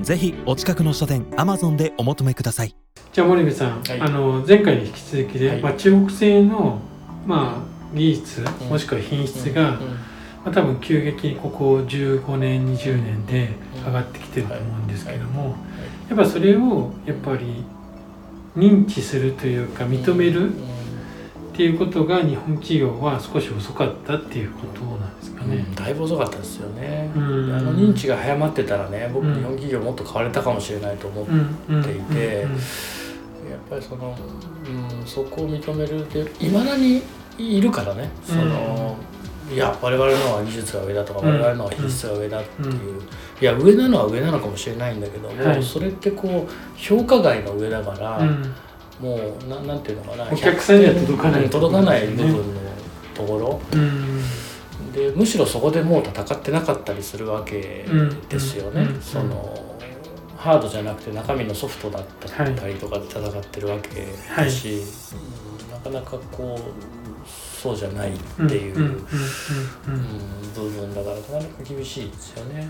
ぜひお近くの書店アマゾンでお求めください。じゃあ森部さん、はい。あの前回に引き続きで、はい。まあ、中国製の、まあ、技術、うん。もしくは品質が、うん。まあ、多分急激にここ15年20年で上がってきてると思うんですけども、やっぱそれをやっぱり認知するというか認めるっていうことが日本企業は少し遅かったっていうことなんですかね。うんだいぶ遅かったですよね、うん。あの認知が早まってたらね僕うん日本企業もっと変われたかもしれないと思う、うん。うん。っていてうん。やっぱりその、うん、そこを認めるでいまだにいるからね。その、いや我々のは技術が上だとか、うん。我々のは品質が上だっていう、いや上なのは上なのかもしれないんだけども、はい。それってこう評価外の上だから、うんもうななんていうのかな。お客さんには届かない。うん届かない部分ねのところ。うん。でむしろそこでもう戦ってなかったりするわけですよね、うんうんそのハードじゃなくて中身のソフトだったりとかで戦ってるわけだし、うんなかなかこうそうじゃないっていう、部分だからなかなか厳しいですよね。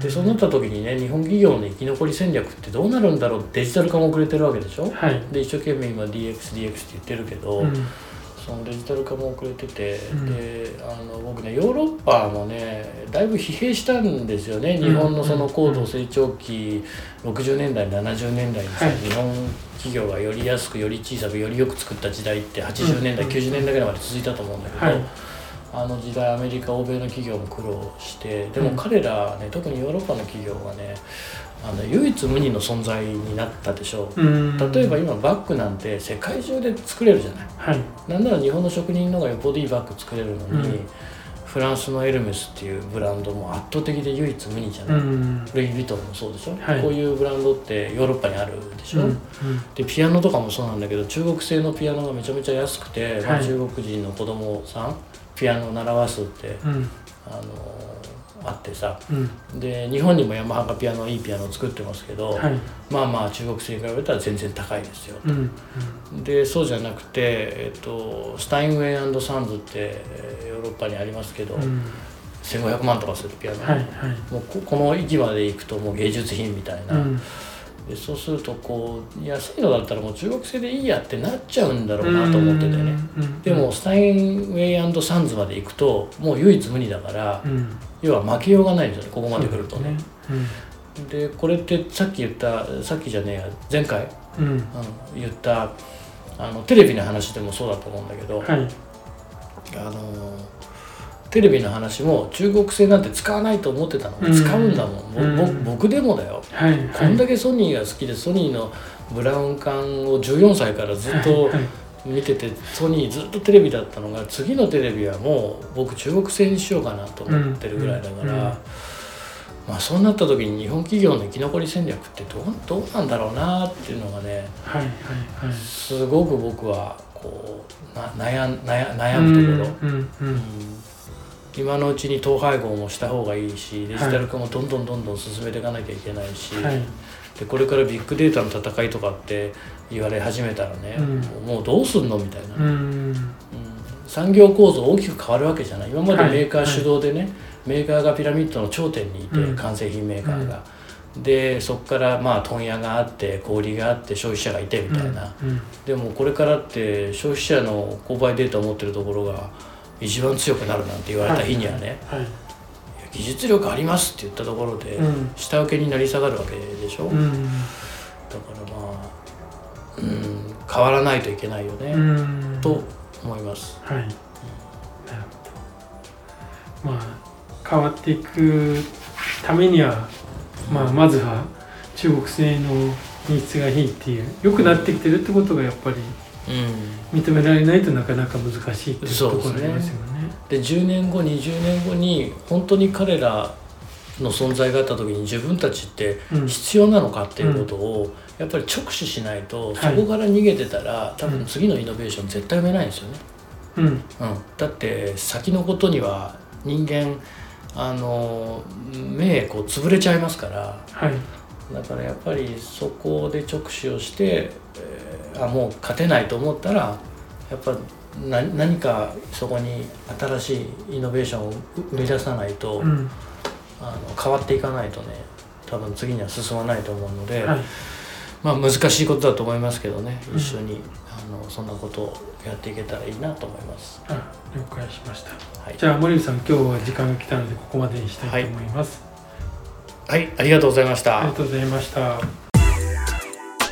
でそうなった時にね日本企業の生き残り戦略ってどうなるんだろうデジタル化も遅れてるわけでしょ？はい。で一生懸命今 DXDX DX って言ってるけど、うんそのデジタル化も遅れてて、うん。であの僕ねヨーロッパもねだいぶ疲弊したんですよね、うん。日本のその高度成長期60年代70年代にさ、はい。日本企業がより安くより小さくよりよく作った時代って80年代、うん。90年代ぐらいまで続いたと思うんだけど、はいあの時代アメリカ欧米の企業も苦労してでも彼らね特にヨーロッパの企業はねあの唯一無二の存在になったでしょう。うん。例えば今バッグなんて世界中で作れるじゃない。はい。なんなら日本の職人の方がよっぽどいいバッグ作れるのに、うん。フランスのエルメスっていうブランドも圧倒的で唯一無二じゃうない、ん。ルイ・ヴィトンもそうでしょ、はい。こういうブランドってヨーロッパにあるでしょ、うん。でピアノとかもそうなんだけど中国製のピアノがめちゃめちゃ安くて、まあはい。中国人の子供さんピアノを習わすって、うん。あのあってさ。うん。で日本にもヤマハがピアノいいピアノを作ってますけど、はい。まあまあ中国製に比べたら全然高いですよ。うん。でそうじゃなくて、えっと、スタインウェイサンズってえーヨーロッパにありますけど、うん。1500万とかするピアノ、はいはい。もうここの域まで行くともう芸術品みたいな、うんでそうするとこう安いのだったらもう中国製でいいやってなっちゃうんだろうなと思っててね、うんでもスタインウェイサンズまで行くともう唯一無二だから、うん。要は負けようがないんですよねここまで来るとね。そうでこれってさっき言ったさっきじゃねえや前回、うん。うん、言ったあのテレビの話でもそうだと思うんだけど、うんはい。あのテレビの話も中国製なんて使わないと思ってたの、うん。使うんだもん、ぼうん。ぼ僕でもだよ、はいこんだけソニーが好きでソニーのブラウン管を14歳からずっとはいはい。見ててソニーずっとテレビだったのが次のテレビはもう僕中国製にしようかなと思ってるぐらいだから、うんうん。まあそうなった時に日本企業の生き残り戦略ってどうどうなんだろうなっていうのがねはいはいはい。すごく僕はこうな悩ん悩悩むところ。うん今のうちに統廃合もした方がいいしデジタル化もどんどんどんどん進めていかなきゃいけないし、はい。でこれからビッグデータの戦いとかって言われ始めたらね、うん。もうどうすんのみたいな、ううん。ん産業構造大きく変わるわけじゃない。今まではい。メーカー主導でね、メーカーがピラミッドの頂点にいて、うん。完成品メーカーが。でそこからまあ問屋があって小売りがあって消費者がいてみたいな、うん。でもこれからって消費者の購買データを持ってるところが一番強くなるなんて言われた日にはね、はい技術力ありますって言ったところで、うん。下請けになり下がるわけでしょ、だかうんらまあ、うん、変わらないといけないよね、うん。と思います。はい、なるほど。まあ変わっていくためには、まあ、まずは中国製の品質がいいっていう良くなってきてるってことがやっぱりうん、認められないとなかなか難しいっていうところありますよね。で10年後20年後に本当に彼らの存在があった時に自分たちってうん。必要なのかっていうことをやっぱり直視しないとそこから逃げてたら、多分次のイノベーション絶対埋めないんですよね。うん。うん、だって先のことには人間あの目こう潰れちゃいますから。はい。だからやっぱりそこで直視をして、えーあもう勝てないと思ったらやっぱな何かそこに新しいイノベーションを生み出さないと、うん。あの変わっていかないとね多分次には進まないと思うので、はい。まあ難しいことだと思いますけどねうん。一緒に、あのそんなことをやっていけたらいいなと思います。あ了解しました。はい、じゃあ森口さん今日は時間が来たのでここまでにしたいと思います、はい、ありがとうございました。ありがとうございました